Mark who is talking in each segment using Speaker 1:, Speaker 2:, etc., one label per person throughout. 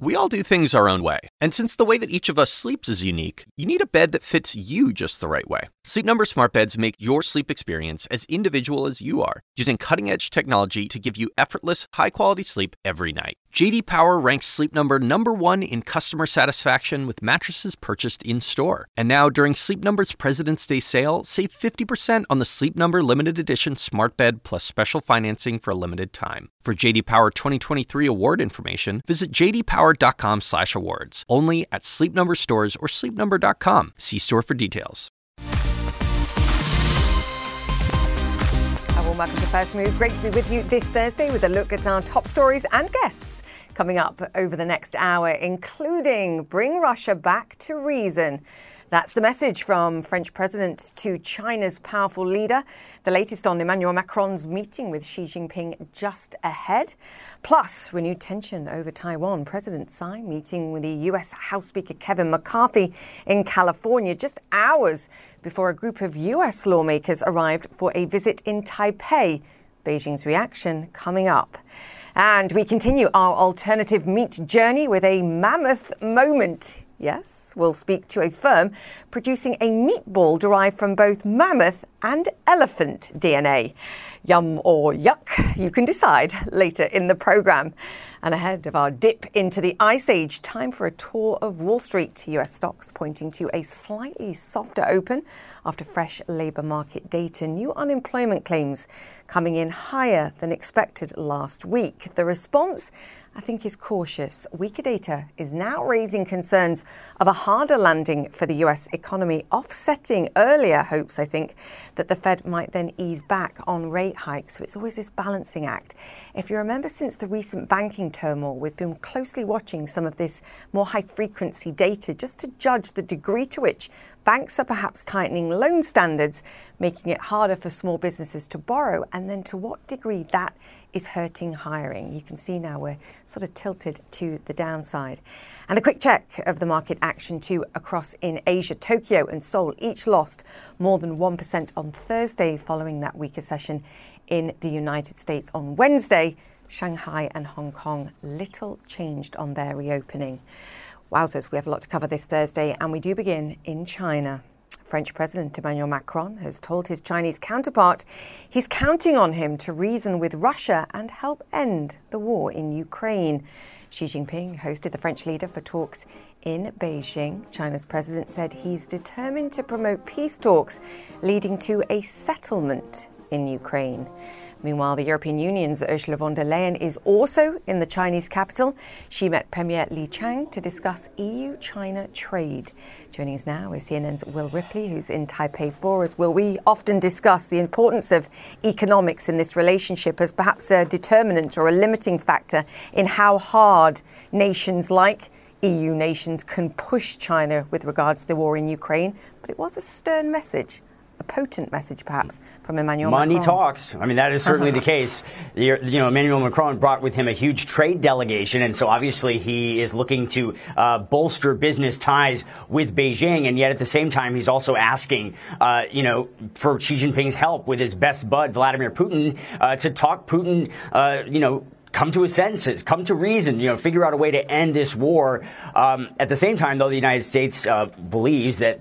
Speaker 1: We all do things our own way, and since the way that each of us sleeps is unique, you need a bed that fits you just the right way. Sleep Number smart beds make your sleep experience as individual as you are, using cutting-edge technology to give you effortless, high-quality sleep every night. JD Power ranks Sleep Number number 1 in customer satisfaction with mattresses purchased in-store. And now during Sleep Number's President's Day sale, save 50% on the Sleep Number limited edition smart bed plus special financing for a limited time. For JD Power 2023 award information, visit jdpower.com/awards. Only at Sleep Number stores or sleepnumber.com. See store for details.
Speaker 2: Hello, welcome to First Move. Great to be with you this Thursday with a look at our top stories and guests coming up over the next hour, including Bring Russia Back to Reason. That's the message from French President to China's powerful leader. The latest on Emmanuel Macron's meeting with Xi Jinping just ahead. Plus, renewed tension over Taiwan. President Tsai meeting with the U.S. House Speaker Kevin McCarthy in California just hours before a group of U.S. lawmakers arrived for a visit in Taipei. Beijing's reaction coming up. And we continue our alternative meat journey with a mammoth moment. Yes, we'll speak to a firm producing a meatball derived from both mammoth and elephant DNA. Yum or yuck, you can decide later in the program. And ahead of our dip into the ice age, time for a tour of Wall Street. US stocks pointing to a slightly softer open after fresh labour market data. New unemployment claims coming in higher than expected last week. The response I think is cautious. Weaker data is now raising concerns of a harder landing for the US economy, offsetting earlier hopes, I think, that the Fed might then ease back on rate hikes. So it's always this balancing act. If you remember, since the recent banking turmoil, we've been closely watching some of this more high frequency data just to judge the degree to which banks are perhaps tightening loan standards, making it harder for small businesses to borrow, and then to what degree that is hurting hiring. You can see now we're sort of tilted to the downside. And a quick check of the market action too across in Asia. Tokyo and Seoul each lost more than 1% on Thursday following that weaker session in the United States on Wednesday. Shanghai and Hong Kong little changed on their reopening. Wowzers, we have a lot to cover this Thursday, and we do begin in China. French President Emmanuel Macron has told his Chinese counterpart he's counting on him to reason with Russia and help end the war in Ukraine. Xi Jinping hosted the French leader for talks in Beijing. China's president said he's determined to promote peace talks leading to a settlement in Ukraine. Meanwhile, the European Union's Ursula von der Leyen is also in the Chinese capital. She met Premier Li Qiang to discuss EU China trade. Joining us now is CNN's Will Ripley, who's in Taipei for us. Will, we often discuss the importance of economics in this relationship as perhaps a determinant or a limiting factor in how hard nations like EU nations can push China with regards to the war in Ukraine. But it was a stern message a potent message, perhaps, from Emmanuel
Speaker 3: Money
Speaker 2: Macron.
Speaker 3: talks. I mean, that is certainly the case. You know, Emmanuel Macron brought with him a huge trade delegation, and so obviously he is looking to uh, bolster business ties with Beijing, and yet at the same time, he's also asking, uh, you know, for Xi Jinping's help with his best bud, Vladimir Putin, uh, to talk Putin, uh, you know, come to his senses, come to reason, you know, figure out a way to end this war. Um, at the same time, though, the United States uh, believes that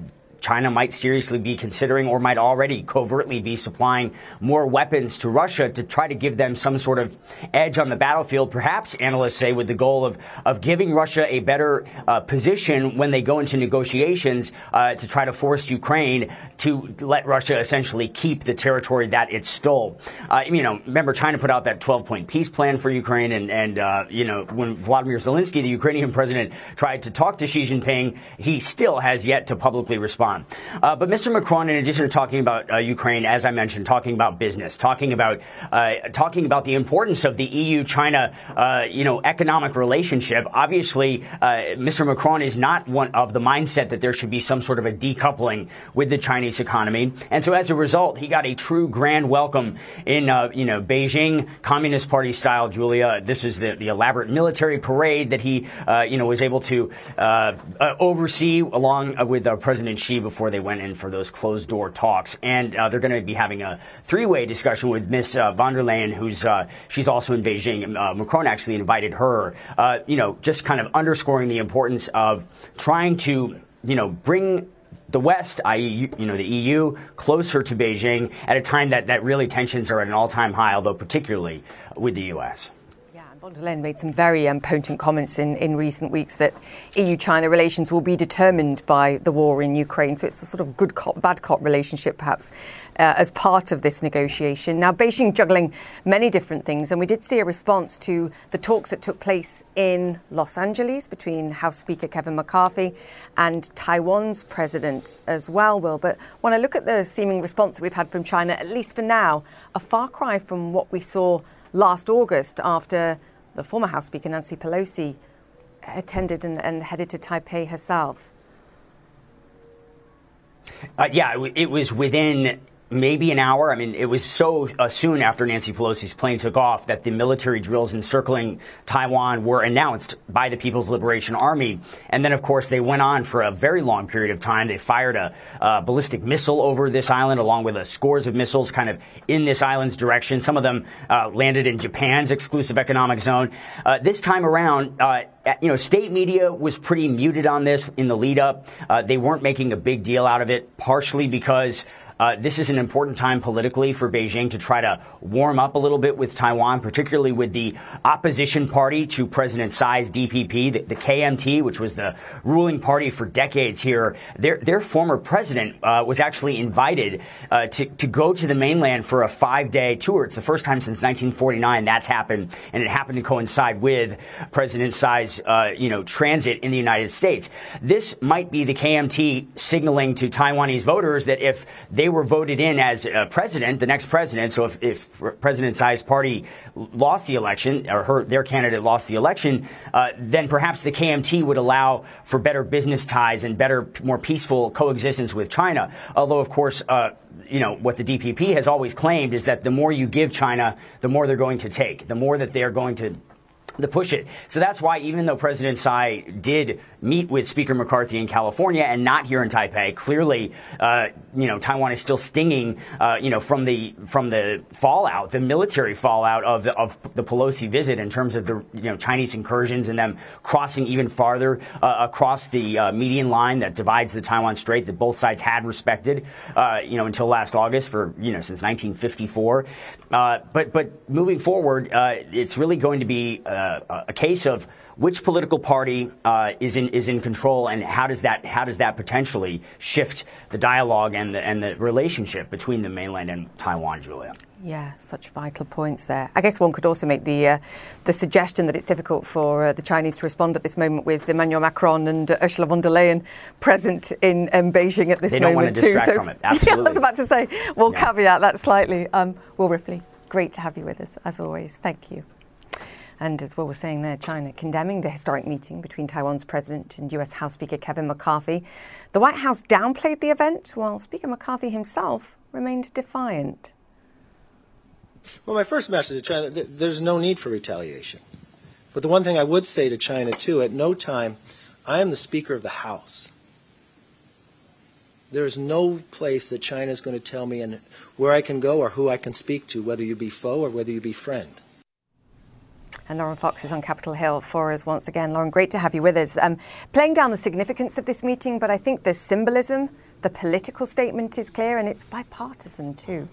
Speaker 3: China might seriously be considering or might already covertly be supplying more weapons to Russia to try to give them some sort of edge on the battlefield. Perhaps analysts say with the goal of, of giving Russia a better uh, position when they go into negotiations uh, to try to force Ukraine to let Russia essentially keep the territory that it stole. Uh, you know, remember China put out that 12 point peace plan for Ukraine and, and uh, you know, when Vladimir Zelensky, the Ukrainian president, tried to talk to Xi Jinping, he still has yet to publicly respond. Uh, but Mr. Macron, in addition to talking about uh, Ukraine, as I mentioned, talking about business, talking about uh, talking about the importance of the EU-China, uh, you know, economic relationship. Obviously, uh, Mr. Macron is not one of the mindset that there should be some sort of a decoupling with the Chinese economy, and so as a result, he got a true grand welcome in you know Beijing, Communist Party style. Julia, this is the, the elaborate military parade that he you know was able to oversee along with President Xi before they went in for those closed door talks, and they're going to be having a three way discussion with Miss uh, von der Leyen, who's uh, she's also in Beijing. Uh, Macron actually invited her. Uh, you know, just kind of underscoring the importance of trying to you know bring the West, i.e., you know, the EU, closer to Beijing at a time that, that really tensions are at an all time high, although particularly with the U.S.
Speaker 2: Von der Leyen made some very um, potent comments in, in recent weeks that EU China relations will be determined by the war in Ukraine. So it's a sort of good cop, bad cop relationship, perhaps, uh, as part of this negotiation. Now, Beijing juggling many different things, and we did see a response to the talks that took place in Los Angeles between House Speaker Kevin McCarthy and Taiwan's president as well, Will. But when I look at the seeming response that we've had from China, at least for now, a far cry from what we saw last August after the former House Speaker, Nancy Pelosi, attended and, and headed to Taipei herself?
Speaker 3: Uh, yeah, it was within maybe an hour. I mean, it was so uh, soon after Nancy Pelosi's plane took off that the military drills encircling Taiwan were announced by the People's Liberation Army. And then, of course, they went on for a very long period of time. They fired a uh, ballistic missile over this island, along with scores of missiles kind of in this island's direction. Some of them uh, landed in Japan's exclusive economic zone. Uh, this time around, uh, you know, state media was pretty muted on this in the lead up. They weren't making a big deal out of it, partially because uh, this is an important time politically for Beijing to try to warm up a little bit with Taiwan, particularly with the opposition party to President Tsai's DPP, the, the KMT, which was the ruling party for decades here. Their, their former president uh, was actually invited uh, to, to go to the mainland for a five day tour. It's the first time since 1949 that's happened, and it happened to coincide with President Tsai's uh, you know transit in the United States. This might be the KMT signaling to Taiwanese voters that if they they were voted in as president, the next president. So if, if President Tsai's party lost the election, or her, their candidate lost the election, uh, then perhaps the KMT would allow for better business ties and better, more peaceful coexistence with China. Although, of course, uh, you know, what the DPP has always claimed is that the more you give China, the more they're going to take. The more that they're going to to push it. So that's why even though President Tsai did meet with Speaker McCarthy in California and not here in Taipei, clearly, uh, you know, Taiwan is still stinging, uh, you know, from the from the fallout, the military fallout of the, of the Pelosi visit in terms of the you know Chinese incursions and them crossing even farther uh, across the uh, median line that divides the Taiwan Strait that both sides had respected, uh, you know, until last August for you know since 1954. Uh, but but moving forward, it's really going to be a case of which political party uh, is in is in control, and how does that how does that potentially shift the dialogue and the and the relationship between the mainland and Taiwan, Julia?
Speaker 2: Yeah, such vital points there. I guess one could also make the uh, the suggestion that it's difficult for uh, the Chinese to respond at this moment with Emmanuel Macron and uh, Ursula von der Leyen present in um, Beijing at this
Speaker 3: they
Speaker 2: moment
Speaker 3: too.
Speaker 2: so,
Speaker 3: from it. Absolutely.
Speaker 2: Yeah, I was about to say we'll caveat that slightly. Um, Will Ripley, great to have you with us as always. Thank you. And as Will was saying there, China condemning the historic meeting between Taiwan's president and US House Speaker Kevin McCarthy. The White House downplayed the event, while Speaker McCarthy himself remained defiant.
Speaker 4: Well, my first message to China there's no need for retaliation. But the one thing I would say to China, too, at no time, I am the Speaker of the House. There's no place that China is going to tell me and where I can go or who I can speak to, whether you be foe or whether you be friend.
Speaker 2: And Lauren Fox is on Capitol Hill for us once again. Lauren, great to have you with us. Um, playing down the significance of this meeting, but I think the symbolism, the political statement is clear, and it's bipartisan too.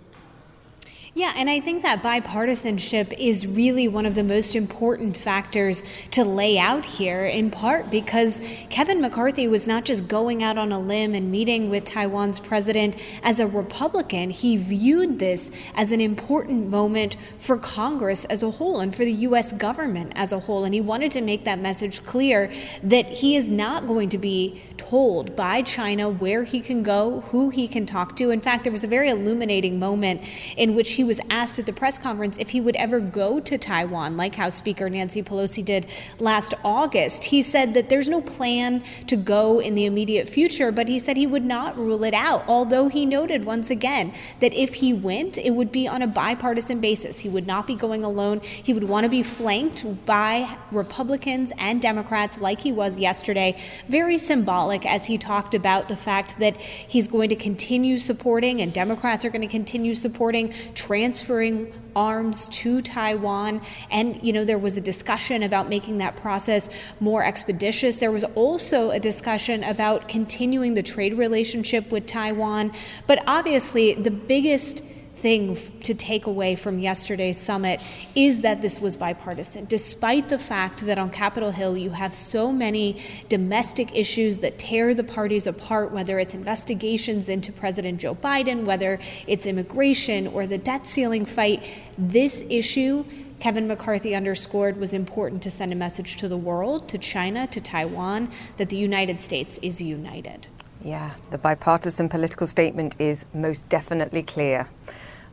Speaker 5: Yeah, and I think that bipartisanship is really one of the most important factors to lay out here, in part because Kevin McCarthy was not just going out on a limb and meeting with Taiwan's president as a Republican. He viewed this as an important moment for Congress as a whole and for the U.S. government as a whole. And he wanted to make that message clear that he is not going to be told by China where he can go, who he can talk to. In fact, there was a very illuminating moment in which he was asked at the press conference if he would ever go to Taiwan, like how Speaker Nancy Pelosi did last August. He said that there's no plan to go in the immediate future, but he said he would not rule it out, although he noted once again that if he went, it would be on a bipartisan basis. He would not be going alone. He would want to be flanked by Republicans and Democrats like he was yesterday. Very symbolic as he talked about the fact that he's going to continue supporting and Democrats are going to continue supporting transferring arms to Taiwan. And, you know, there was a discussion about making that process more expeditious. There was also a discussion about continuing the trade relationship with Taiwan. But obviously, the biggest thing to take away from yesterday's summit is that this was bipartisan, despite the fact that on Capitol Hill you have so many domestic issues that tear the parties apart, whether it's investigations into President Joe Biden, whether it's immigration or the debt ceiling fight. This issue Kevin McCarthy underscored was important to send a message to the world, to China, to Taiwan, that the United States is united.
Speaker 2: Yeah, the bipartisan political statement is most definitely clear.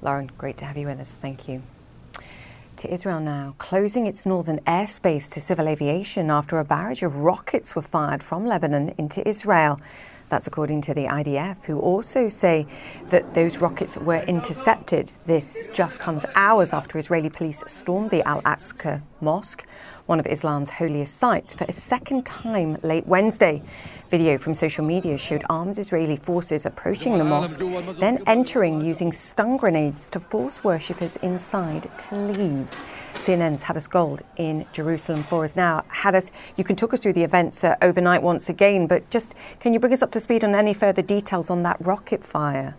Speaker 2: Lauren, great to have you with us. Thank you. To Israel now, closing its northern airspace to civil aviation after a barrage of rockets were fired from Lebanon into Israel. That's according to the IDF, who also say that those rockets were intercepted. This just comes hours after Israeli police stormed the Al Aqsa Mosque, one of Islam's holiest sites, for a second time late Wednesday. Video from social media showed armed Israeli forces approaching the mosque, then entering using stun grenades to force worshippers inside to leave. CNN's Hadas Gold in Jerusalem for us now. Hadas, you can talk us through the events uh, overnight once again, but just can you bring us up to speed on any further details on that rocket fire?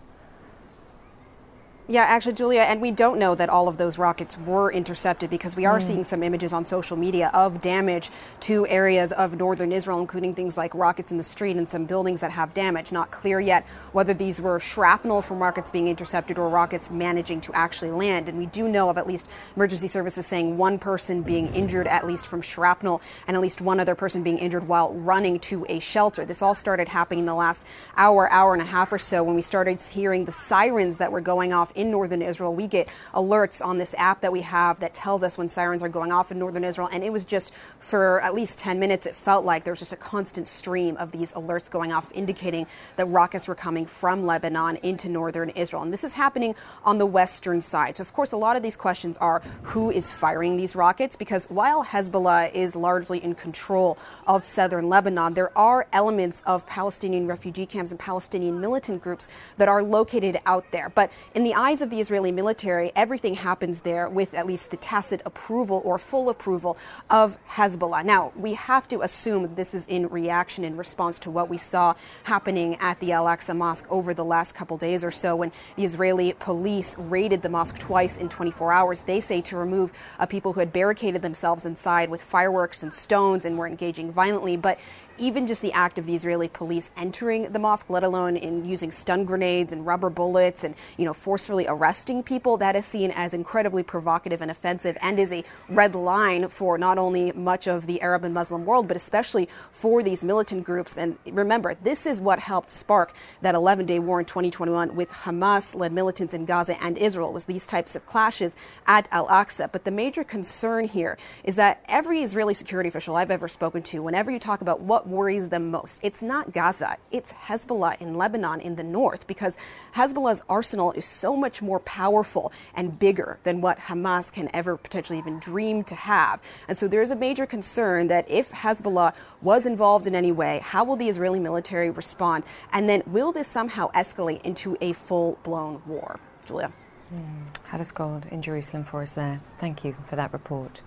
Speaker 6: Yeah, actually, Julia, and we don't know that all of those rockets were intercepted because we are mm. seeing some images on social media of damage to areas of northern Israel, including things like rockets in the street and some buildings that have damage. Not clear yet whether these were shrapnel from rockets being intercepted or rockets managing to actually land. And we do know of at least emergency services saying one person being injured, at least from shrapnel, and at least one other person being injured while running to a shelter. This all started happening in the last hour, hour and a half or so when we started hearing the sirens that were going off in northern Israel. We get alerts on this app that we have that tells us when sirens are going off in northern Israel. And it was just for at least 10 minutes, it felt like there was just a constant stream of these alerts going off, indicating that rockets were coming from Lebanon into northern Israel. And this is happening on the western side. So, of course, a lot of these questions are who is firing these rockets? Because while Hezbollah is largely in control of southern Lebanon, there are elements of Palestinian refugee camps and Palestinian militant groups that are located out there. But in the eyes of the Israeli military, everything happens there with at least the tacit approval or full approval of Hezbollah. Now, we have to assume this is in reaction, in response to what we saw happening at the Al Aqsa Mosque over the last couple days or so when the Israeli police raided the mosque twice in 24 hours. They say to remove uh, people who had barricaded themselves inside with fireworks and stones and were engaging violently. But even just the act of the Israeli police entering the mosque, let alone in using stun grenades and rubber bullets and, you know, forcefully arresting people, that is seen as incredibly provocative and offensive and is a red line for not only much of the Arab and Muslim world, but especially for these militant groups. And remember, this is what helped spark that 11 day war in 2021 with Hamas led militants in Gaza and Israel. Was these types of clashes at Al Aqsa. But the major concern here is that every Israeli security official I've ever spoken to, whenever you talk about what worries them most. It's not Gaza, it's Hezbollah in Lebanon in the north because Hezbollah's arsenal is so much more powerful and bigger than what Hamas can ever potentially even dream to have. And so there's a major concern that if Hezbollah was involved in any way, how will the Israeli military respond? And then will this somehow escalate into a full blown war? Julia.
Speaker 2: Mm. Hadas Gold in Jerusalem for us there. Thank you for that report.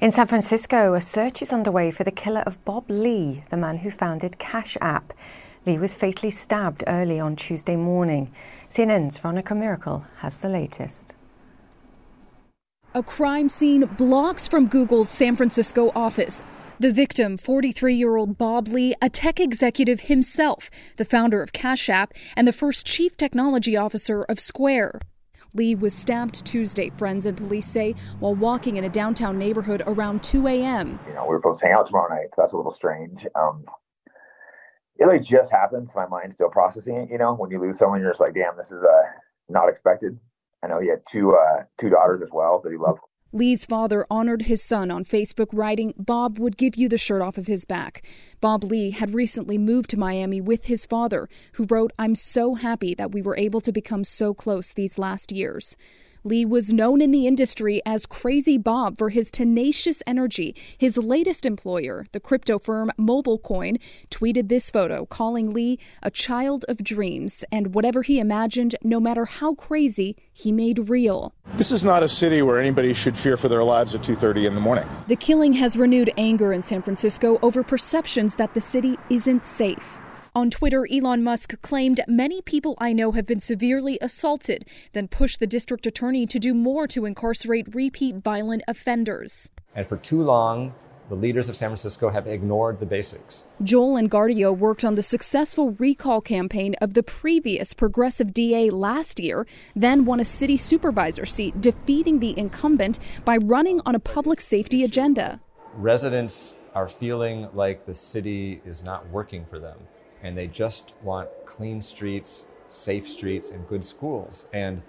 Speaker 2: In San Francisco, a search is underway for the killer of Bob Lee, the man who founded Cash App. Lee was fatally stabbed early on Tuesday morning. CNN's Veronica Miracle has the latest.
Speaker 7: A crime scene blocks from Google's San Francisco office. The victim, 43 year old Bob Lee, a tech executive himself, the founder of Cash App, and the first chief technology officer of Square. Lee was stabbed Tuesday, friends and police say, while walking in a downtown neighborhood around 2 a.m.
Speaker 8: You know, we were supposed to hang out tomorrow night, so that's a little strange. Um, it like just happens. my mind's still processing it. You know, when you lose someone, you're just like, damn, this is uh, not expected. I know he had two uh, two daughters as well that he loved
Speaker 7: Lee's father honored his son on Facebook, writing, Bob would give you the shirt off of his back. Bob Lee had recently moved to Miami with his father, who wrote, I'm so happy that we were able to become so close these last years. Lee was known in the industry as Crazy Bob for his tenacious energy. His latest employer, the crypto firm MobileCoin, tweeted this photo, calling Lee a child of dreams and whatever he imagined, no matter how crazy, he made real.
Speaker 9: This is not a city where anybody should fear for their lives at 2:30 in the morning.
Speaker 7: The killing has renewed anger in San Francisco over perceptions that the city isn't safe. On Twitter, Elon Musk claimed many people I know have been severely assaulted, then pushed the district attorney to do more to incarcerate repeat violent offenders.
Speaker 10: And for too long, the leaders of San Francisco have ignored the basics.
Speaker 7: Joel Engardio worked on the successful recall campaign of the previous progressive DA last year, then won a city supervisor seat, defeating the incumbent by running on a public safety agenda.
Speaker 10: Residents are feeling like the city is not working for them and they just want clean streets, safe streets, and good schools. And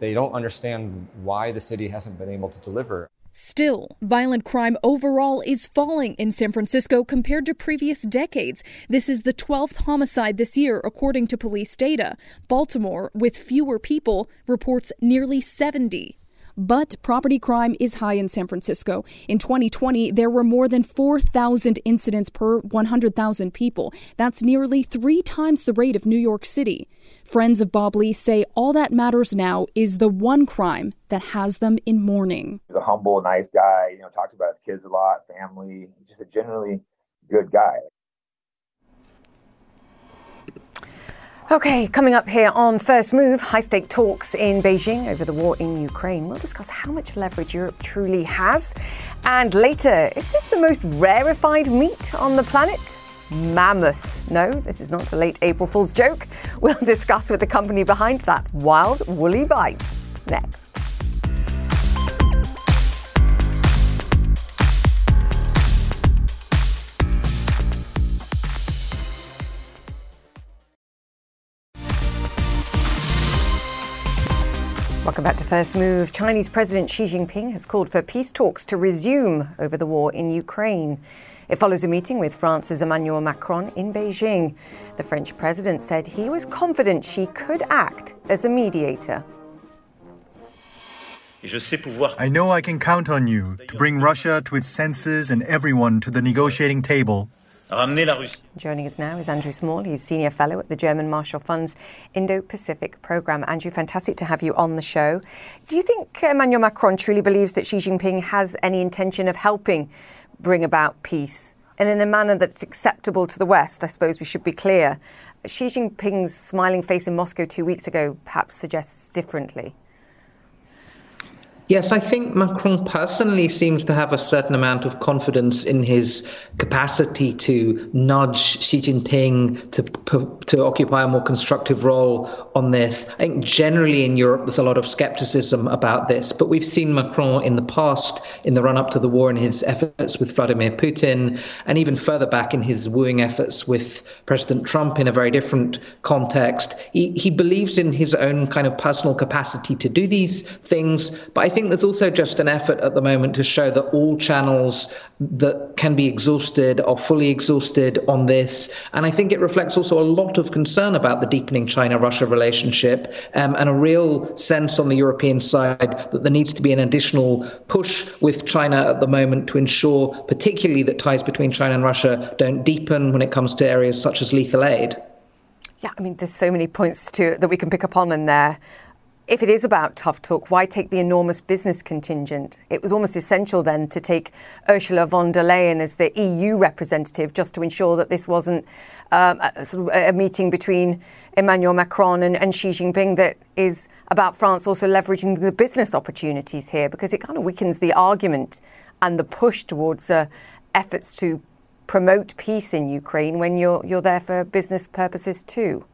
Speaker 10: they don't understand why the city hasn't been able to deliver.
Speaker 7: Still, violent crime overall is falling in San Francisco compared to previous decades. This is the 12th homicide this year, according to police data. Baltimore, with fewer people, reports nearly 70. But property crime is high in San Francisco. In 2020, there were more than 4,000 incidents per 100,000 people. That's nearly three times the rate of New York City. Friends of Bob Lee say all that matters now is the one crime that has them in mourning.
Speaker 8: He's a humble, nice guy. You know, talks about his kids a lot, family. Just a generally good guy.
Speaker 2: Okay, coming up here on First Move, high stake talks in Beijing over the war in Ukraine. We'll discuss how much leverage Europe truly has. And later, is this the most rarefied meat on the planet? Mammoth. No, this is not a late April Fool's joke. We'll discuss with the company behind that wild woolly bite next. Welcome back to First Move. Chinese President Xi Jinping has called for peace talks to resume over the war in Ukraine. It follows a meeting with France's Emmanuel Macron in Beijing. The French president said he was confident Xi could act as a mediator.
Speaker 11: I know I can count on you to bring Russia to its senses and everyone to the negotiating table.
Speaker 2: Joining us now is Andrew Small. He's Senior Fellow at the German Marshall Fund's Indo Pacific Programme. Andrew, fantastic to have you on the show. Do you think Emmanuel Macron truly believes that Xi Jinping has any intention of helping bring about peace? And in a manner that's acceptable to the West, I suppose we should be clear. Xi Jinping's smiling face in Moscow two weeks ago perhaps suggests differently.
Speaker 12: Yes, I think Macron personally seems to have a certain amount of confidence in his capacity to nudge Xi Jinping to to occupy a more constructive role on this. I think generally in Europe there's a lot of skepticism about this, but we've seen Macron in the past, in the run up to the war, in his efforts with Vladimir Putin, and even further back in his wooing efforts with President Trump in a very different context. He, he believes in his own kind of personal capacity to do these things, but I think think there's also just an effort at the moment to show that all channels that can be exhausted are fully exhausted on this. And I think it reflects also a lot of concern about the deepening China Russia relationship um, and a real sense on the European side that there needs to be an additional push with China at the moment to ensure, particularly, that ties between China and Russia don't deepen when it comes to areas such as lethal aid.
Speaker 2: Yeah, I mean, there's so many points to that we can pick up on in there. If it is about tough talk, why take the enormous business contingent? It was almost essential then to take Ursula von der Leyen as the EU representative just to ensure that this wasn't um, a, sort of a meeting between Emmanuel Macron and, and Xi Jinping that is about France also leveraging the business opportunities here because it kind of weakens the argument and the push towards uh, efforts to promote peace in Ukraine when you're you're there for business purposes too.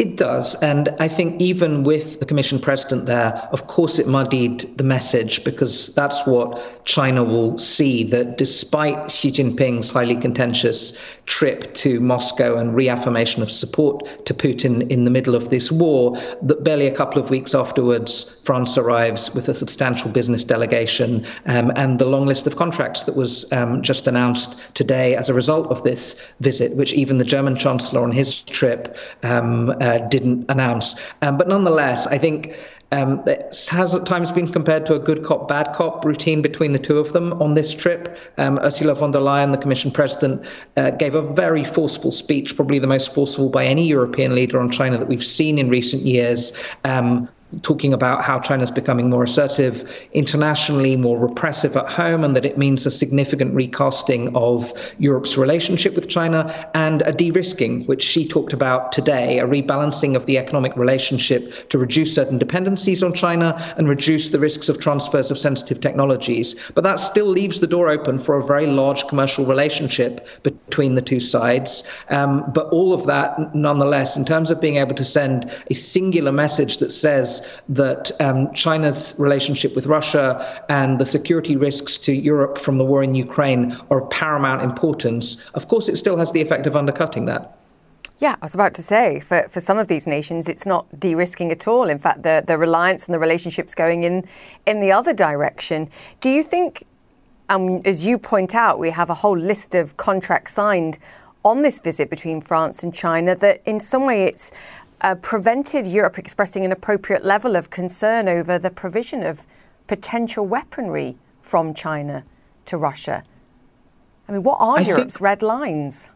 Speaker 12: It does. And I think even with the Commission president there, of course, it muddied the message because that's what China will see that despite Xi Jinping's highly contentious trip to Moscow and reaffirmation of support to Putin in the middle of this war, that barely a couple of weeks afterwards, France arrives with a substantial business delegation um, and the long list of contracts that was um, just announced today as a result of this visit, which even the German Chancellor on his trip. Um, uh, uh, didn't announce. Um, but nonetheless, I think um, it has at times been compared to a good cop, bad cop routine between the two of them on this trip. Um, Ursula von der Leyen, the Commission President, uh, gave a very forceful speech, probably the most forceful by any European leader on China that we've seen in recent years. Um, talking about how China's becoming more assertive internationally, more repressive at home, and that it means a significant recasting of Europe's relationship with China and a de risking, which she talked about today, a rebalancing of the economic relationship to reduce certain dependencies on China and reduce the risks of transfers of sensitive technologies. But that still leaves the door open for a very large commercial relationship between the two sides. Um, but all of that, nonetheless, in terms of being able to send a singular message that says, that um, China's relationship with Russia and the security risks to Europe from the war in Ukraine are of paramount importance, of course, it still has the effect of undercutting that.
Speaker 2: Yeah, I was about to say, for, for some of these nations, it's not de risking at all. In fact, the, the reliance and the relationships going in, in the other direction. Do you think, um, as you point out, we have a whole list of contracts signed on this visit between France and China that in some way it's uh, prevented Europe expressing an appropriate level of concern over the provision of potential weaponry from China to Russia. I mean, what are I Europe's think, red lines?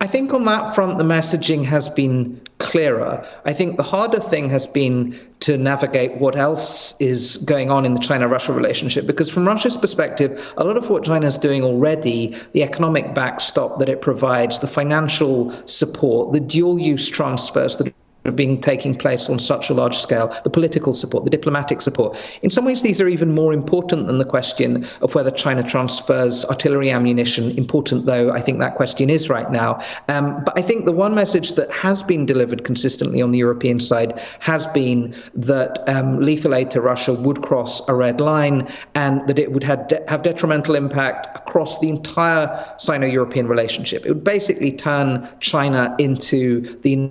Speaker 12: I think on that front, the messaging has been clearer. I think the harder thing has been to navigate what else is going on in the China Russia relationship. Because from Russia's perspective, a lot of what China is doing already, the economic backstop that it provides, the financial support, the dual use transfers that being taking place on such a large scale, the political support, the diplomatic support. In some ways, these are even more important than the question of whether China transfers artillery ammunition. Important though I think that question is right now. Um, but I think the one message that has been delivered consistently on the European side has been that um, lethal aid to Russia would cross a red line and that it would have, de- have detrimental impact across the entire Sino-European relationship. It would basically turn China into the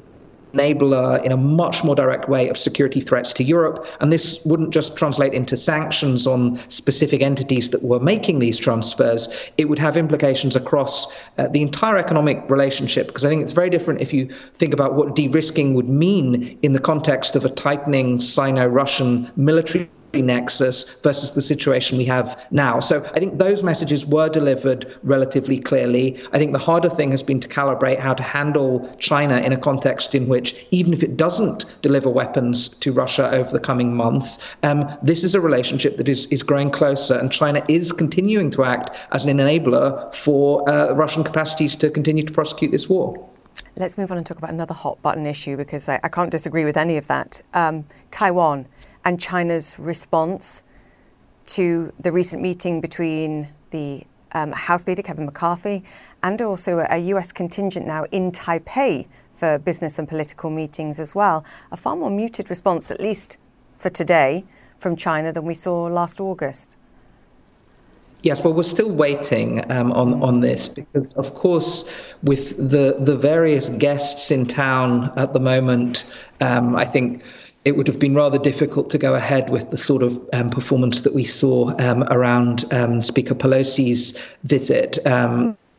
Speaker 12: enabler in a much more direct way of security threats to Europe. And this wouldn't just translate into sanctions on specific entities that were making these transfers, it would have implications across uh, the entire economic relationship. Because I think it's very different if you think about what de risking would mean in the context of a tightening Sino Russian military nexus versus the situation we have now. So I think those messages were delivered relatively clearly. I think the harder thing has been to calibrate how to handle China in a context in which, even if it doesn't deliver weapons to Russia over the coming months, um, this is a relationship that is, is growing closer, and China is continuing to act as an enabler for uh, Russian capacities to continue to prosecute this war.
Speaker 2: Let's move on and talk about another hot button issue because I, I can't disagree with any of that. Um, Taiwan and China's response to the recent meeting between the um, House leader Kevin McCarthy and also a US contingent now in Taipei for business and political meetings as well. A far more muted response, at least for today, from China than we saw last August.
Speaker 12: Yes, well, we're still waiting um, on on this because, of course, with the the various guests in town at the moment, um, I think it would have been rather difficult to go ahead with the sort of um, performance that we saw um, around um, Speaker Pelosi's visit.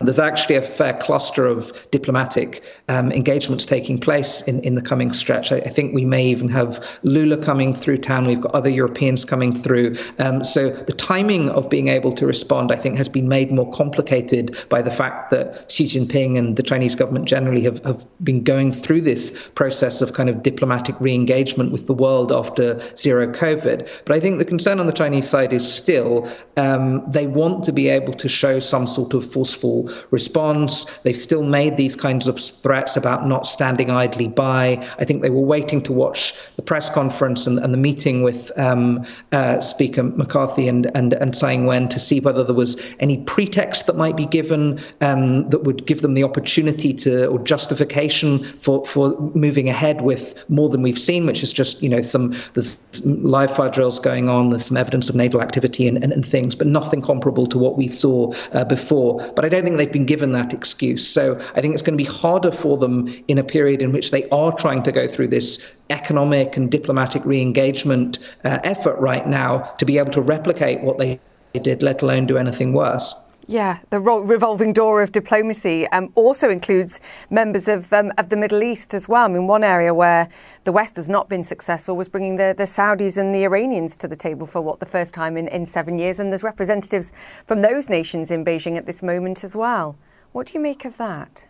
Speaker 12: There's actually a fair cluster of diplomatic um, engagements taking place in, in the coming stretch. I, I, think we may even have Lula coming through town. We've got other Europeans coming through. Um, so the timing of being able to respond, I think, has been made more complicated by the fact that Xi Jinping and the Chinese government generally have, have been going through this process of kind of diplomatic re engagement with the world after zero COVID. But I think the concern on the Chinese side is still um, they want to be able to show some sort of forceful response. They've still made these kinds of threats about not standing idly by. I think they were waiting to watch the press conference and, and the meeting with um, uh, Speaker McCarthy and, and, and Tsai Ing-wen to see whether there was any pretext that might be given um, that would give them the opportunity to or justification for, for moving ahead with more than we've seen, which is just, you know, some there's live fire drills going on, there's some evidence of naval activity and, and, and things, but nothing comparable to what we saw uh, before. But I don't think they've been given that excuse. So I think it's going to be harder for them in a period in which they are trying to go through this economic and diplomatic re engagement uh, effort right now to be able to replicate what they did, let alone do anything worse.
Speaker 2: Yeah, the revolving door of diplomacy um, also includes members of, um, of the Middle East as well. I mean, one area where the West has not been successful was bringing the, the Saudis and the Iranians to the table for what the first time in, in seven years. And there's representatives from those nations in Beijing at this moment as well. What do you make of that?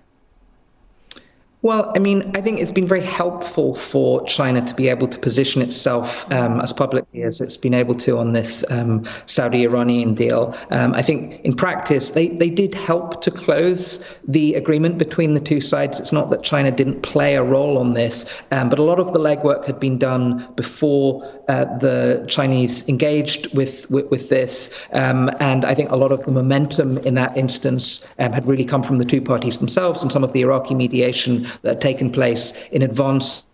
Speaker 12: Well, I mean, I think it's been very helpful for China to be able to position itself um, as publicly as it's been able to on this um, Saudi Iranian deal. Um, I think in practice, they, they did help to close the agreement between the two sides. It's not that China didn't play a role on this, um, but a lot of the legwork had been done before uh, the Chinese engaged with, with, with this. Um, and I think a lot of the momentum in that instance um, had really come from the two parties themselves and some of the Iraqi mediation that had taken place in advance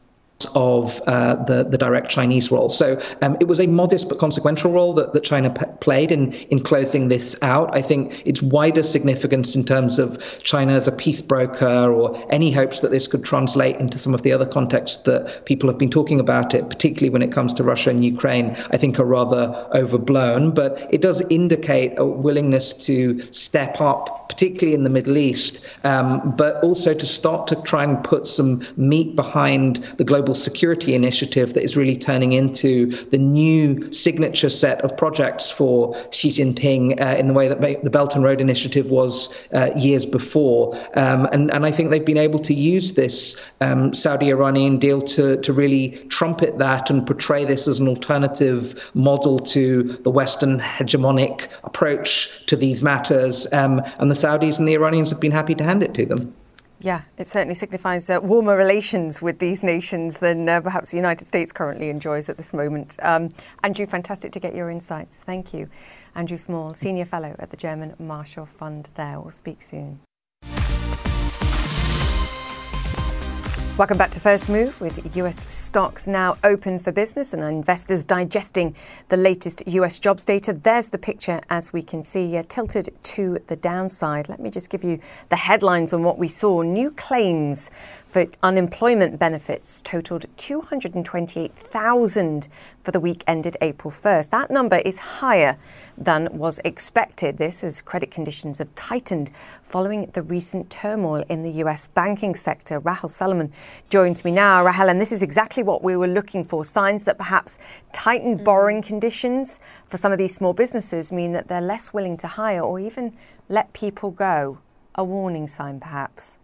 Speaker 12: of uh, the, the direct Chinese role. So um, it was a modest but consequential role that, that China p- played in, in closing this out. I think its wider significance in terms of China as a peace broker or any hopes that this could translate into some of the other contexts that people have been talking about it, particularly when it comes to Russia and Ukraine, I think are rather overblown. But it does indicate a willingness to step up, particularly in the Middle East, um, but also to start to try and put some meat behind the global global security initiative that is really turning into the new signature set of projects for Xi Jinping uh, in the way that the Belt and Road Initiative was uh, years before. Um, and, and I think they've been able to use this um, Saudi Iranian deal to, to really trumpet that and portray this as an alternative model to the Western hegemonic approach to these matters. Um, and the Saudis and the Iranians have been happy to hand it to them.
Speaker 2: Yeah, it certainly signifies uh, warmer relations with these nations than uh, perhaps the United States currently enjoys at this moment. Um, Andrew, fantastic to get your insights. Thank you. Andrew Small, Senior Fellow at the German Marshall Fund there. We'll speak soon. Welcome back to First Move with US stocks now open for business and investors digesting the latest US jobs data. There's the picture as we can see, uh, tilted to the downside. Let me just give you the headlines on what we saw. New claims for unemployment benefits totaled 228,000 for the week ended April 1st. That number is higher than was expected. This as credit conditions have tightened following the recent turmoil in the US banking sector. Rahel Solomon joins me now. Rahel, and this is exactly what we were looking for signs that perhaps tightened mm-hmm. borrowing conditions for some of these small businesses mean that they're less willing to hire or even let people go. A warning sign, perhaps.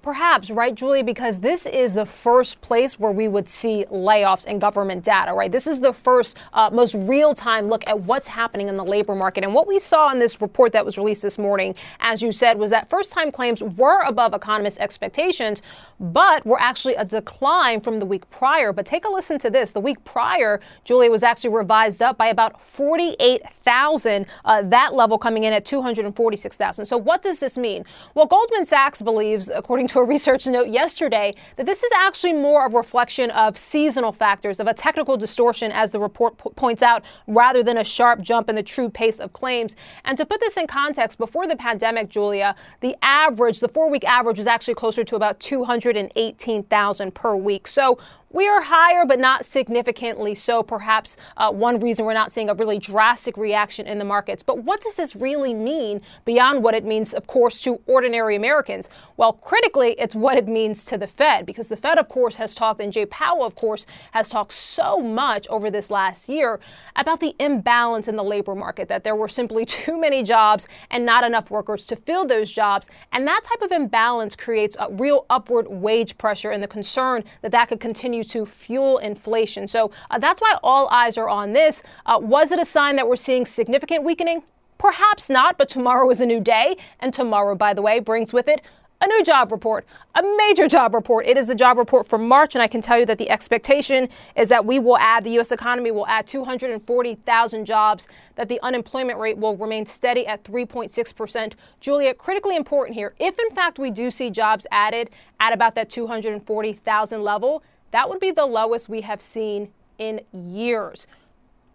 Speaker 13: Perhaps, right, Julie, because this is the first place where we would see layoffs in government data, right? This is the first, uh, most real time look at what's happening in the labor market. And what we saw in this report that was released this morning, as you said, was that first time claims were above economists' expectations, but were actually a decline from the week prior. But take a listen to this. The week prior, Julie was actually revised up by about 48,000, uh, that level coming in at 246,000. So what does this mean? Well, Goldman Sachs believes, according to a research note yesterday that this is actually more of a reflection of seasonal factors, of a technical distortion, as the report p- points out, rather than a sharp jump in the true pace of claims. And to put this in context, before the pandemic, Julia, the average, the four week average was actually closer to about 218,000 per week. So we are higher, but not significantly so. Perhaps uh, one reason we're not seeing a really drastic reaction in the markets. But what does this really mean beyond what it means, of course, to ordinary Americans? Well, critically, it's what it means to the Fed, because the Fed, of course, has talked, and Jay Powell, of course, has talked so much over this last year about the imbalance in the labor market, that there were simply too many jobs and not enough workers to fill those jobs. And that type of imbalance creates a real upward wage pressure and the concern that that could continue continue to fuel inflation. So uh, that's why all eyes are on this. Uh, was it a sign that we're seeing significant weakening? Perhaps not, but tomorrow is a new day. And tomorrow, by the way, brings with it a new job report, a major job report. It is the job report for March, and I can tell you that the expectation is that we will add, the U.S. economy will add 240,000 jobs, that the unemployment rate will remain steady at 3.6%. Julia, critically important here. If in fact we do see jobs added at about that 240,000 level, that would be the lowest we have seen in years.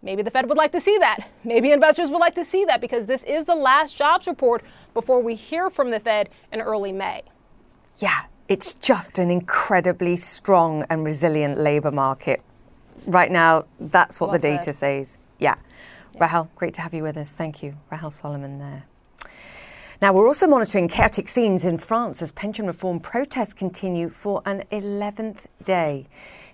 Speaker 13: Maybe the Fed would like to see that. Maybe investors would like to see that because this is the last jobs report before we hear from the Fed in early May.
Speaker 2: Yeah, it's just an incredibly strong and resilient labor market. Right now, that's what well the data said. says. Yeah. yeah. Rahel, great to have you with us. Thank you. Rahel Solomon there. Now, we're also monitoring chaotic scenes in France as pension reform protests continue for an 11th day.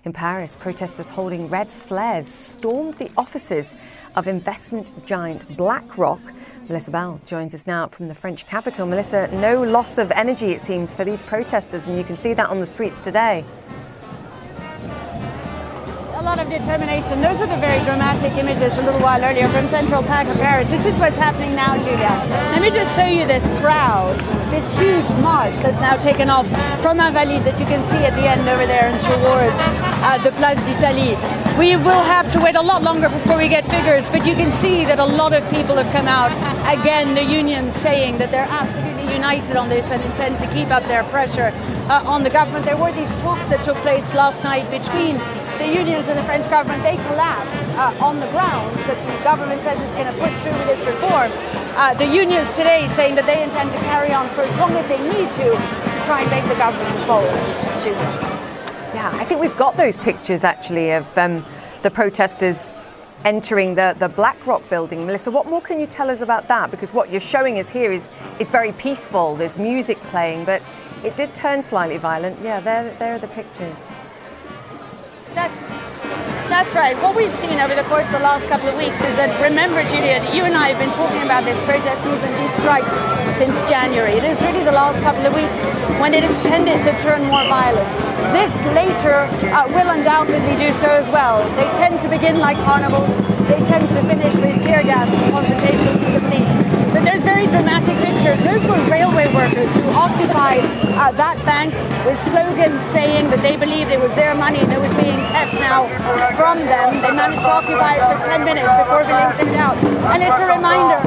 Speaker 2: In Paris, protesters holding red flares stormed the offices of investment giant BlackRock. Melissa Bell joins us now from the French capital. Melissa, no loss of energy, it seems, for these protesters, and you can see that on the streets today
Speaker 14: a lot of determination. Those were the very dramatic images a little while earlier from Central Park of Paris. This is what's happening now, Julia. Let me just show you this crowd, this huge march that's now taken off from Invalides that you can see at the end over there and towards uh, the Place d'Italie. We will have to wait a lot longer before we get figures, but you can see that a lot of people have come out. Again, the unions saying that they're absolutely united on this and intend to keep up their pressure uh, on the government. There were these talks that took place last night between the unions and the French government, they collapsed uh, on the grounds that the government says it's going to push through with this reform. Uh, the unions today saying that they intend to carry on for as long as they need to to try and make the government fold.
Speaker 2: Yeah, I think we've got those pictures actually of um, the protesters entering the, the BlackRock building. Melissa, what more can you tell us about that? Because what you're showing us here is, is very peaceful. There's music playing, but it did turn slightly violent. Yeah, there, there are the pictures.
Speaker 14: That, that's right. What we've seen over the course of the last couple of weeks is that, remember, Julia, you and I have been talking about this protest movement, these strikes, since January. It is really the last couple of weeks when it has tended to turn more violent. This later uh, will undoubtedly do so as well. They tend to begin like carnivals. They tend to finish with tear gas and confrontations with the police. There's very dramatic pictures. Those were railway workers who occupied uh, that bank with slogans saying that they believed it was their money that was being kept now from them. They managed to occupy it for 10 minutes before being kicked out. And it's a reminder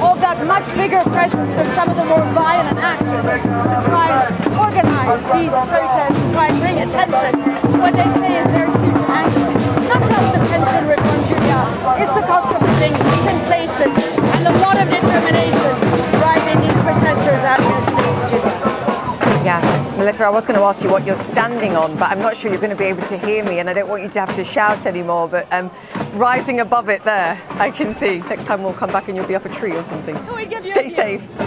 Speaker 14: of that much bigger presence of some of the more violent actors to try and organize these protests and try and bring attention to what they say is their huge anger. Not just the pension reform, Julia, it's the cost of living, it's inflation, and a lot of determination driving these protesters out here today,
Speaker 2: Yeah, Melissa, I was going to ask you what you're standing on, but I'm not sure you're going to be able to hear me, and I don't want you to have to shout anymore. But um, rising above it there, I can see. Next time we'll come back and you'll be up a tree or something. Stay safe.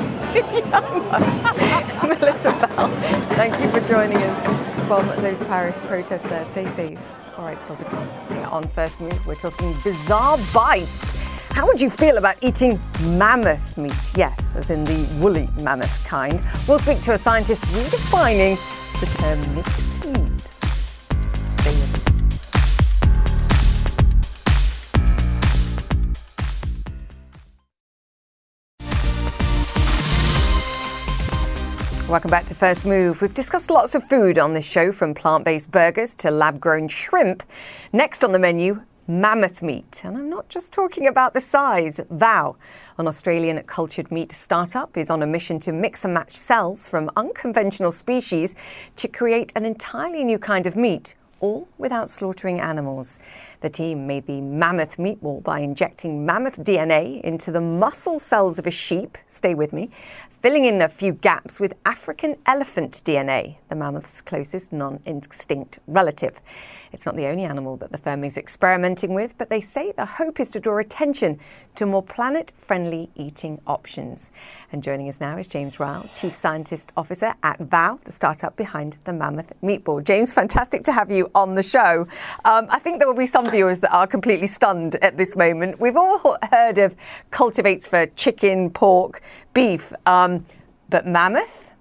Speaker 2: Melissa Bell, thank you for joining us from those Paris protests there. Stay safe. All right, still to come. On First Move, we're talking bizarre bites how would you feel about eating mammoth meat? Yes, as in the woolly mammoth kind. We'll speak to a scientist redefining the term mixed meats. Welcome back to First Move. We've discussed lots of food on this show, from plant based burgers to lab grown shrimp. Next on the menu, mammoth meat. And I'm not just talking about the size. Vow, an Australian cultured meat startup, is on a mission to mix and match cells from unconventional species to create an entirely new kind of meat all without slaughtering animals. The team made the mammoth meatball by injecting mammoth DNA into the muscle cells of a sheep. Stay with me. Filling in a few gaps with African elephant DNA, the mammoth's closest non extinct relative. It's not the only animal that the firm is experimenting with, but they say the hope is to draw attention to more planet friendly eating options. And joining us now is James Ryall, Chief Scientist Officer at Vow, the startup behind the Mammoth Meatball. James, fantastic to have you on the show. Um, I think there will be some viewers that are completely stunned at this moment. We've all heard of cultivates for chicken, pork, beef, um, but mammoth?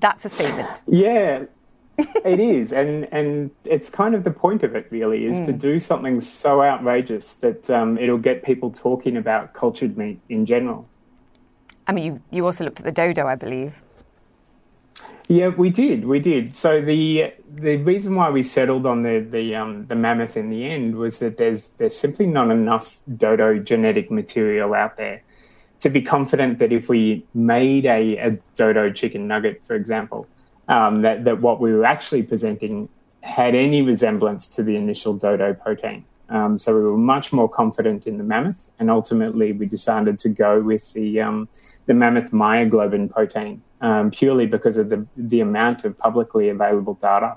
Speaker 2: That's a statement.
Speaker 15: Yeah, it is, and and it's kind of the point of it. Really, is mm. to do something so outrageous that um, it'll get people talking about cultured meat in general.
Speaker 2: I mean, you you also looked at the dodo, I believe.
Speaker 15: Yeah, we did. We did. So the the reason why we settled on the the um, the mammoth in the end was that there's there's simply not enough dodo genetic material out there to be confident that if we made a, a dodo chicken nugget, for example, um, that, that what we were actually presenting had any resemblance to the initial dodo protein. Um, so we were much more confident in the mammoth, and ultimately we decided to go with the um, the mammoth myoglobin protein um, purely because of the the amount of publicly available data.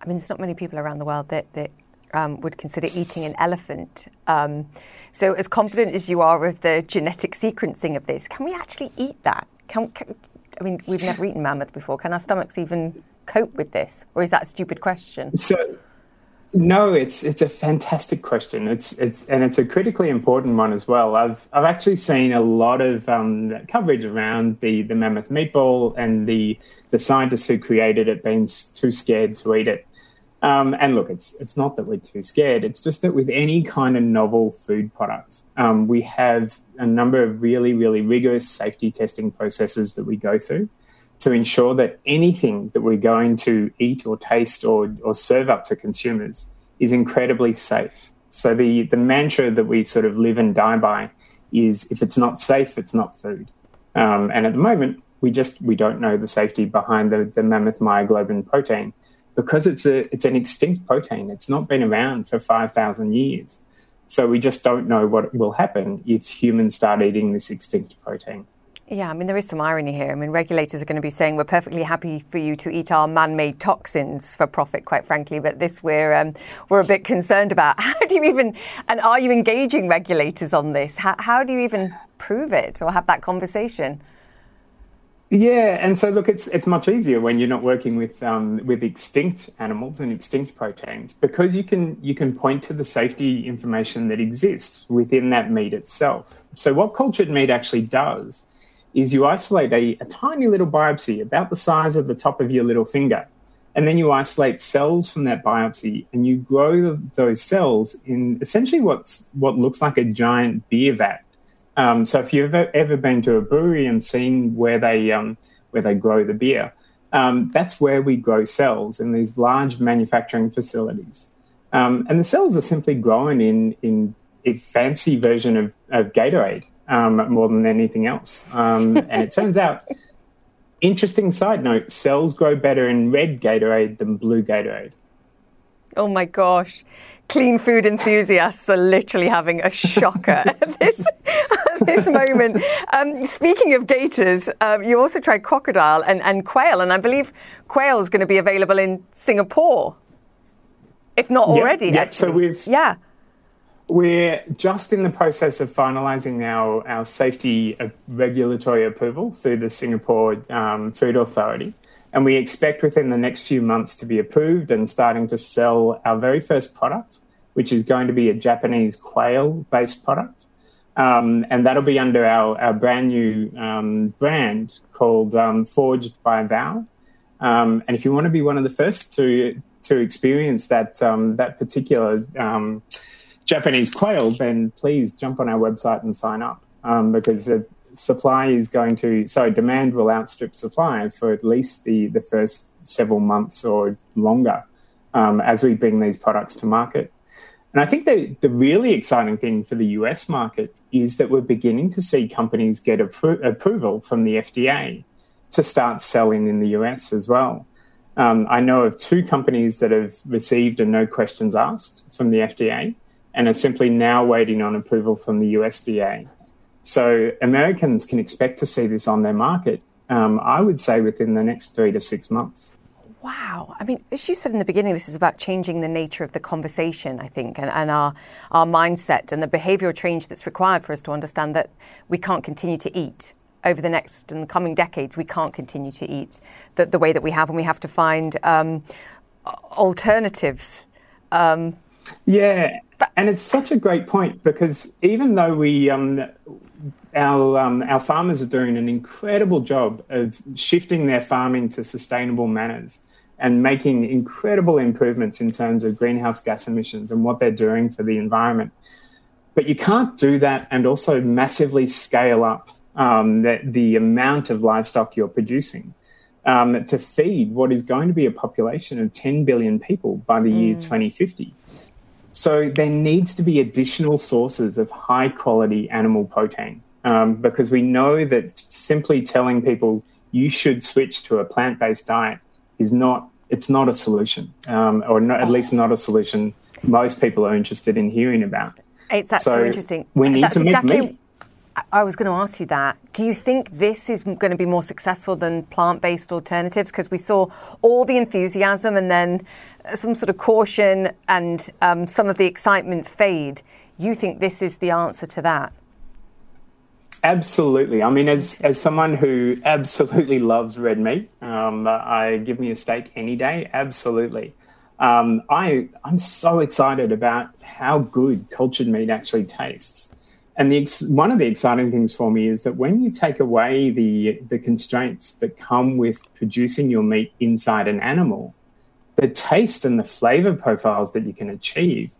Speaker 2: I mean, there's not many people around the world that that um, would consider eating an elephant. Um, so, as confident as you are of the genetic sequencing of this, can we actually eat that? Can, can, I mean, we've never eaten mammoth before. Can our stomachs even cope with this, or is that a stupid question?
Speaker 15: So, no, it's it's a fantastic question. It's it's and it's a critically important one as well. I've I've actually seen a lot of um, coverage around the the mammoth meatball and the the scientists who created it being too scared to eat it. Um, and look, it's it's not that we're too scared. It's just that with any kind of novel food product, um, we have a number of really, really rigorous safety testing processes that we go through to ensure that anything that we're going to eat or taste or, or serve up to consumers is incredibly safe. So the the mantra that we sort of live and die by is if it's not safe, it's not food. Um, and at the moment, we just we don't know the safety behind the, the mammoth myoglobin protein because it's a it's an extinct protein. It's not been around for five thousand years, so we just don't know what will happen if humans start eating this extinct protein.
Speaker 2: Yeah, I mean, there is some irony here. I mean, regulators are going to be saying we're perfectly happy for you to eat our man-made toxins for profit, quite frankly, but this we're um, we're a bit concerned about. How do you even and are you engaging regulators on this? How, how do you even prove it or have that conversation?
Speaker 15: Yeah, and so look, it's it's much easier when you're not working with um, with extinct animals and extinct proteins because you can you can point to the safety information that exists within that meat itself. So what cultured meat actually does is you isolate a, a tiny little biopsy about the size of the top of your little finger, and then you isolate cells from that biopsy and you grow those cells in essentially what's what looks like a giant beer vat um, so if you've ever, ever, been to a brewery and seen where they um, where they grow the beer, um, that's where we grow cells in these large manufacturing facilities. Um, and the cells are simply grown in in a fancy version of, of Gatorade um, more than anything else. Um, and it turns out, interesting side note: cells grow better in red Gatorade than blue Gatorade.
Speaker 2: Oh my gosh clean food enthusiasts are literally having a shocker at this, at this moment. Um, speaking of gators, um, you also tried crocodile and, and quail, and I believe quail is going to be available in Singapore, if not already.
Speaker 15: Yeah,
Speaker 2: actually,
Speaker 15: so we've
Speaker 2: yeah.
Speaker 15: We're just in the process of finalising our, our safety regulatory approval through the Singapore um, Food Authority. And we expect within the next few months to be approved and starting to sell our very first product, which is going to be a Japanese quail based product. Um, and that'll be under our, our brand new um, brand called um, Forged by Vow. Um, and if you want to be one of the first to to experience that um, that particular um, Japanese quail, then please jump on our website and sign up because the supply is going to, so demand will outstrip supply for at least the, the first several months or longer as we bring these products to market. And I think the, the really exciting thing for the US market is that we're beginning to see companies get appro- approval from the FDA to start selling in the US as well. Um, I know of two companies that have received a no questions asked from the FDA and are simply now waiting on approval from the USDA. So Americans can expect to see this on their market, um, I would say, within the next three to six months.
Speaker 2: Wow. I mean, as you said in the beginning, this is about changing the nature of the conversation, I think, and, and our, our mindset and the behavioral change that's required for us to understand that we can't continue to eat over the next and the coming decades, we can't continue to eat the, the way that we have, and we have to find um, alternatives. Um,
Speaker 15: yeah, and it's such a great point because even though we, um, our um, our farmers are doing an incredible job of shifting their farming to sustainable manners and making incredible improvements in terms of greenhouse gas emissions and what they're doing for the environment. But you can't do that and also massively scale up um, the, the amount of livestock you're producing um, to feed what is going to be a population of 10 billion people by the mm. year 2050. So there needs to be additional sources of high quality animal protein um, because we know that simply telling people you should switch to a plant based diet is not it's not a solution, um, or not, at least not a solution most people are interested in hearing about.
Speaker 2: It's that's so, so interesting.
Speaker 15: We need
Speaker 2: that's
Speaker 15: to
Speaker 2: exactly,
Speaker 15: make meat.
Speaker 2: I was going to ask you that. Do you think this is going to be more successful than plant based alternatives? Because we saw all the enthusiasm and then some sort of caution and um, some of the excitement fade. You think this is the answer to that?
Speaker 15: Absolutely. I mean, as, as someone who absolutely loves red meat, um, I give me a steak any day. Absolutely. Um, I, I'm so excited about how good cultured meat actually tastes. And the, one of the exciting things for me is that when you take away the, the constraints that come with producing your meat inside an animal, the taste and the flavor profiles that you can achieve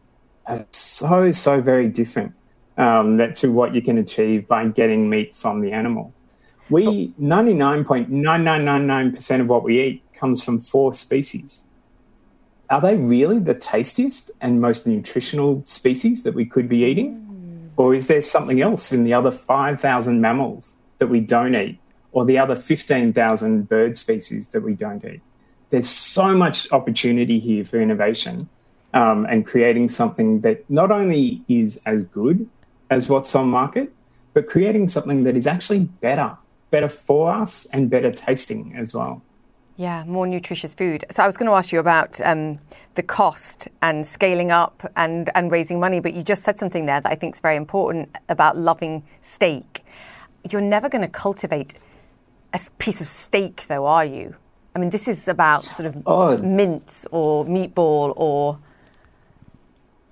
Speaker 15: are so, so very different um, that to what you can achieve by getting meat from the animal. We 99.9999% of what we eat comes from four species. Are they really the tastiest and most nutritional species that we could be eating? Or is there something else in the other 5,000 mammals that we don't eat, or the other 15,000 bird species that we don't eat? There's so much opportunity here for innovation um, and creating something that not only is as good as what's on market, but creating something that is actually better, better for us and better tasting as well.
Speaker 2: Yeah, more nutritious food. So I was going to ask you about um, the cost and scaling up and, and raising money, but you just said something there that I think is very important about loving steak. You're never going to cultivate a piece of steak, though, are you? I mean, this is about sort of oh. mince or meatball or.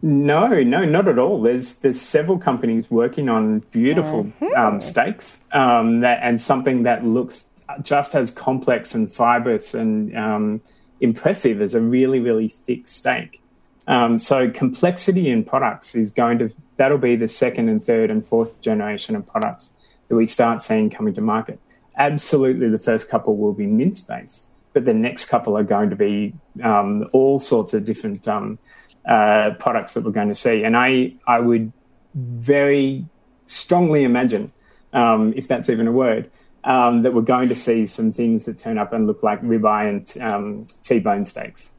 Speaker 15: No, no, not at all. There's there's several companies working on beautiful mm-hmm. um, steaks um, that, and something that looks just as complex and fibrous and um, impressive as a really, really thick steak. Um, so complexity in products is going to that'll be the second and third and fourth generation of products that we start seeing coming to market. Absolutely, the first couple will be mince based, but the next couple are going to be um, all sorts of different um, uh, products that we're going to see. And I I would very strongly imagine, um, if that's even a word, um, that we're going to see some things that turn up and look like ribeye and um, T-bone steaks.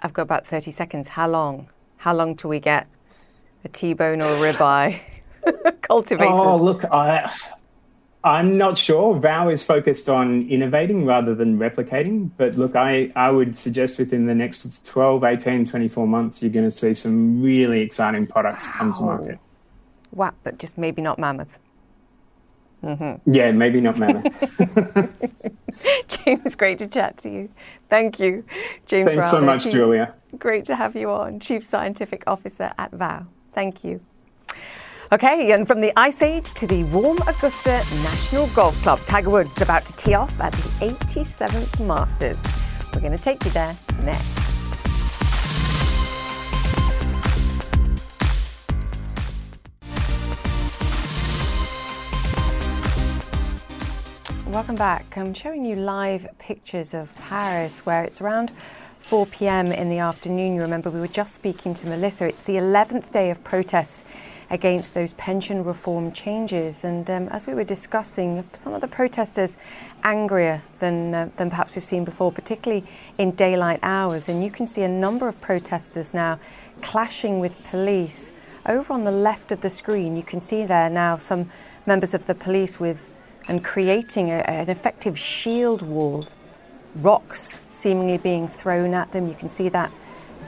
Speaker 2: I've got about 30 seconds. How long? How long till we get a T-bone or a ribeye cultivated?
Speaker 15: Oh, look, I, I'm not sure. Vow is focused on innovating rather than replicating. But look, I, I would suggest within the next 12, 18, 24 months, you're going to see some really exciting products wow. come to market.
Speaker 2: Wow, but just maybe not mammoth.
Speaker 15: Mm-hmm. Yeah, maybe not mammoth.
Speaker 2: James, great to chat to you. Thank you, James.
Speaker 15: Thanks so much,
Speaker 2: Chief,
Speaker 15: Julia.
Speaker 2: Great to have you on, Chief Scientific Officer at VOW. Thank you. Okay, and from the Ice Age to the warm Augusta National Golf Club, Tiger Woods about to tee off at the 87th Masters. We're going to take you there next. Welcome back. I'm showing you live pictures of Paris where it's around 4 p.m. in the afternoon. You remember we were just speaking to Melissa. It's the 11th day of protests against those pension reform changes. And um, as we were discussing, some of the protesters angrier than, uh, than perhaps we've seen before, particularly in daylight hours. And you can see a number of protesters now clashing with police. Over on the left of the screen, you can see there now some members of the police with and creating a, an effective shield wall, rocks seemingly being thrown at them. You can see that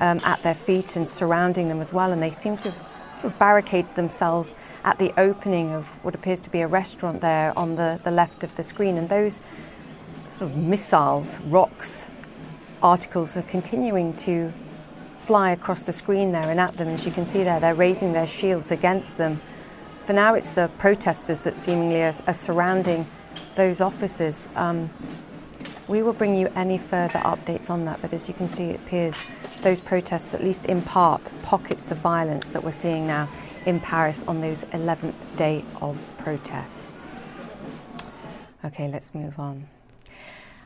Speaker 2: um, at their feet and surrounding them as well, and they seem to have sort of barricaded themselves at the opening of what appears to be a restaurant there on the, the left of the screen. And those sort of missiles, rocks, articles are continuing to fly across the screen there and at them. As you can see there, they're raising their shields against them. For now, it's the protesters that seemingly are, are surrounding those officers. Um, we will bring you any further updates on that, but as you can see, it appears those protests, at least in part, pockets of violence that we're seeing now in Paris on those 11th day of protests. Okay, let's move on.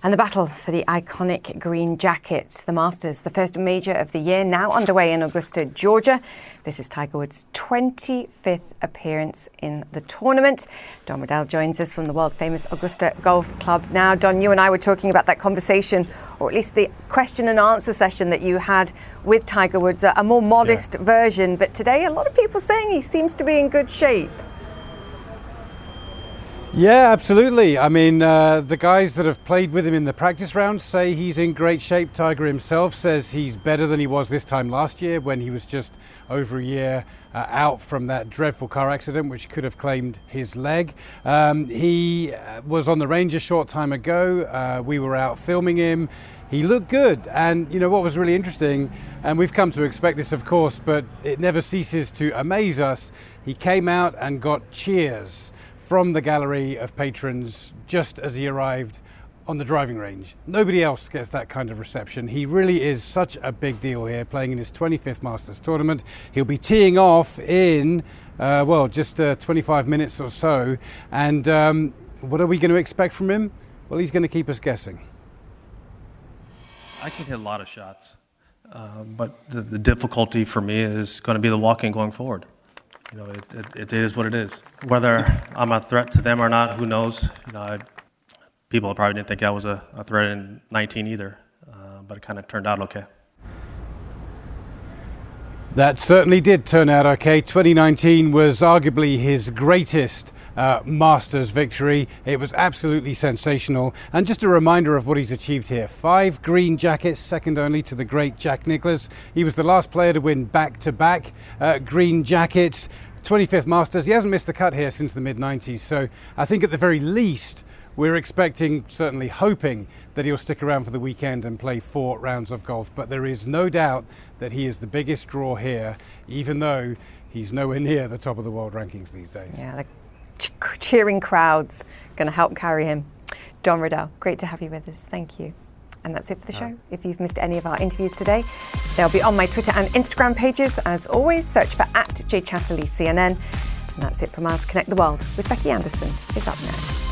Speaker 2: And the battle for the iconic green jackets, the Masters, the first major of the year, now underway in Augusta, Georgia. This is Tiger Woods' 25th appearance in the tournament. Don Riddell joins us from the world famous Augusta Golf Club. Now, Don, you and I were talking about that conversation, or at least the question and answer session that you had with Tiger Woods, a more modest yeah. version. But today, a lot of people saying he seems to be in good shape.
Speaker 16: Yeah, absolutely. I mean, uh, the guys that have played with him in the practice rounds say he's in great shape. Tiger himself says he's better than he was this time last year when he was just over a year uh, out from that dreadful car accident, which could have claimed his leg. Um, he uh, was on the range a short time ago. Uh, we were out filming him. He looked good. And, you know, what was really interesting, and we've come to expect this, of course, but it never ceases to amaze us. He came out and got cheers from the gallery of patrons just as he arrived on the driving range. Nobody else gets that kind of reception. He really is such a big deal here, playing in his 25th Masters tournament. He'll be teeing off in, uh, well, just uh, 25 minutes or so. And um, what are we going to expect from him? Well, he's going to keep us guessing.
Speaker 17: I can hit a lot of shots, uh, but the, the difficulty for me is going to be the walking going forward you know, it, it, it is what it is. Whether I'm a threat to them or not, who knows? You know, I, people probably didn't think I was a, a threat in 19 either, uh, but it kind of turned out okay.
Speaker 16: That certainly did turn out okay. 2019 was arguably his greatest uh, Masters victory. It was absolutely sensational. And just a reminder of what he's achieved here five green jackets, second only to the great Jack Nicklaus. He was the last player to win back to back green jackets. 25th Masters. He hasn't missed the cut here since the mid 90s. So I think at the very least, we're expecting, certainly hoping, that he'll stick around for the weekend and play four rounds of golf. But there is no doubt that he is the biggest draw here, even though he's nowhere near the top of the world rankings these days.
Speaker 2: Yeah, cheering crowds going to help carry him. Don Riddell, great to have you with us. Thank you. And that's it for the show. If you've missed any of our interviews today, they'll be on my Twitter and Instagram pages. As always, search for at jchatterleycnn. And that's it from us. Connect the World with Becky Anderson is up next.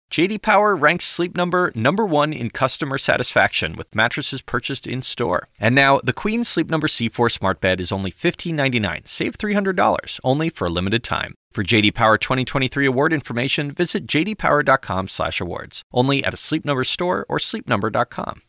Speaker 1: JD Power ranks Sleep Number number 1 in customer satisfaction with mattresses purchased in-store. And now, the Queen Sleep Number C4 smart bed is only $15.99, save $300 only for a limited time. For JD Power 2023 award information, visit jdpower.com/awards. Only at a Sleep Number store or sleepnumber.com.